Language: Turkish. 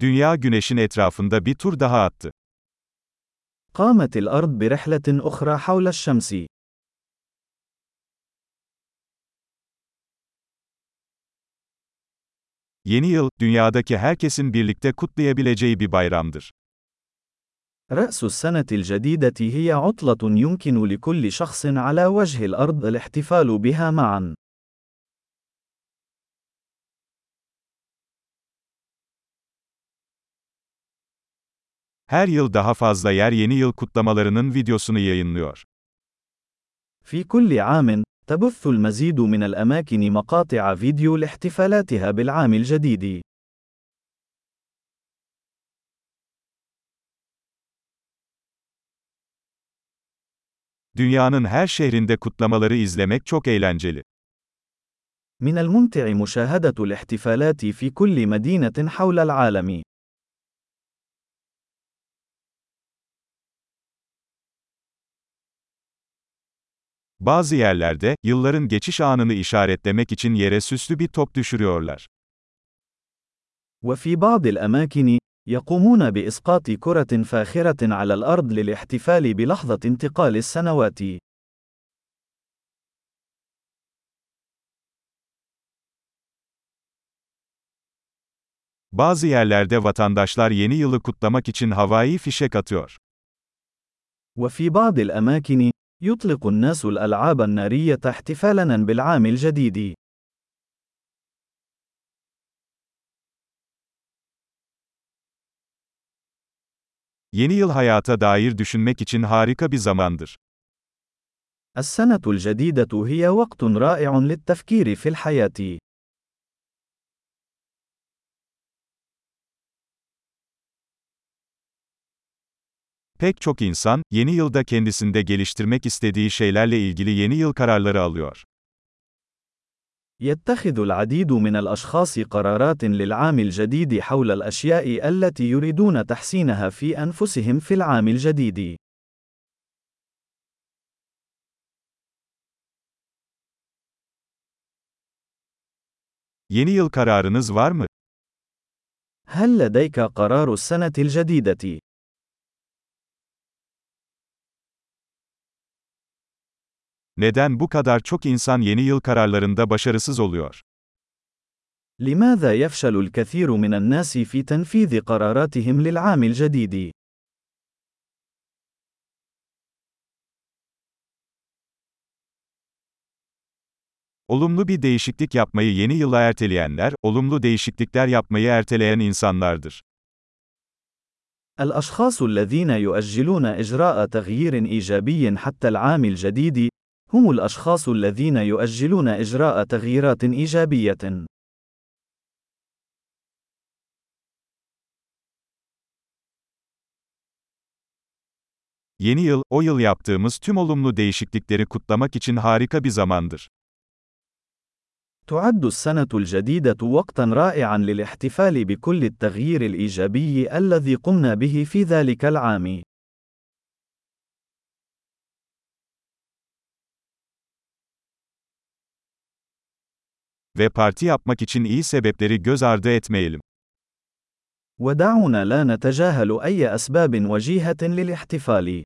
Dünya güneşin etrafında bir tur daha attı. قامت الأرض برحلة أخرى حول الشمس. Yeni yıl, dünyadaki herkesin birlikte kutlayabileceği bir bayramdır. رأس السنة الجديدة هي عطلة يمكن لكل شخص على وجه الأرض الاحتفال بها معا. Her yıl daha fazla yer yeni yıl kutlamalarının videosunu yayınlıyor. في كل عام، تبث المزيد من الأماكن مقاطع فيديو لاحتفالاتها بالعام الجديد. Dünyanın her şehrinde kutlamaları izlemek çok eğlenceli. من الممتع مشاهدة الاحتفالات في كل مدينة حول العالم. Bazı yerlerde, yılların geçiş anını işaretlemek için yere süslü bir top düşürüyorlar. وفي بعض الأماكن، يقومون بإسقاط كرة فاخرة على الأرض للاحتفال بلحظة انتقال السنوات. Bazı yerlerde vatandaşlar yeni yılı kutlamak için havai fişek atıyor. وفي بعض الأماكن، يطلق الناس الألعاب النارية احتفالاً بالعام الجديد. Yeni yıl hayata dair düşünmek için harika bir zamandır. السنة الجديدة هي وقت رائع للتفكير في الحياة. Pek çok insan, yeni yılda kendisinde geliştirmek istediği şeylerle ilgili yeni yıl kararları alıyor. يتخذ العديد من الأشخاص قرارات للعام الجديد حول الأشياء التي يريدون تحسينها في أنفسهم في العام الجديد. Yeni yıl kararınız var mı? هل لديك قرار السنة الجديدة؟ Neden bu kadar çok insan yeni yıl kararlarında başarısız oluyor? لماذا يفشل الكثير من الناس في تنفيذ قراراتهم للعام الجديد؟ Olumlu bir değişiklik yapmayı yeni yıla erteleyenler, olumlu değişiklikler yapmayı erteleyen insanlardır. الأشخاص الذين يؤجلون إجراء تغيير إيجابي حتى العام الجديد، هم الأشخاص الذين يؤجلون إجراء تغييرات إيجابية. Yeni yıl, o yıl yaptığımız tüm olumlu değişiklikleri kutlamak için harika bir zamandır. تعد السنة الجديدة وقتًا رائعًا للاحتفال بكل التغيير الإيجابي الذي قمنا به في ذلك العام. Ve parti yapmak için iyi sebepleri göz ardı etmeyelim. ودعونا لا نتجاهل أي أسباب وجيهة للاحتفال.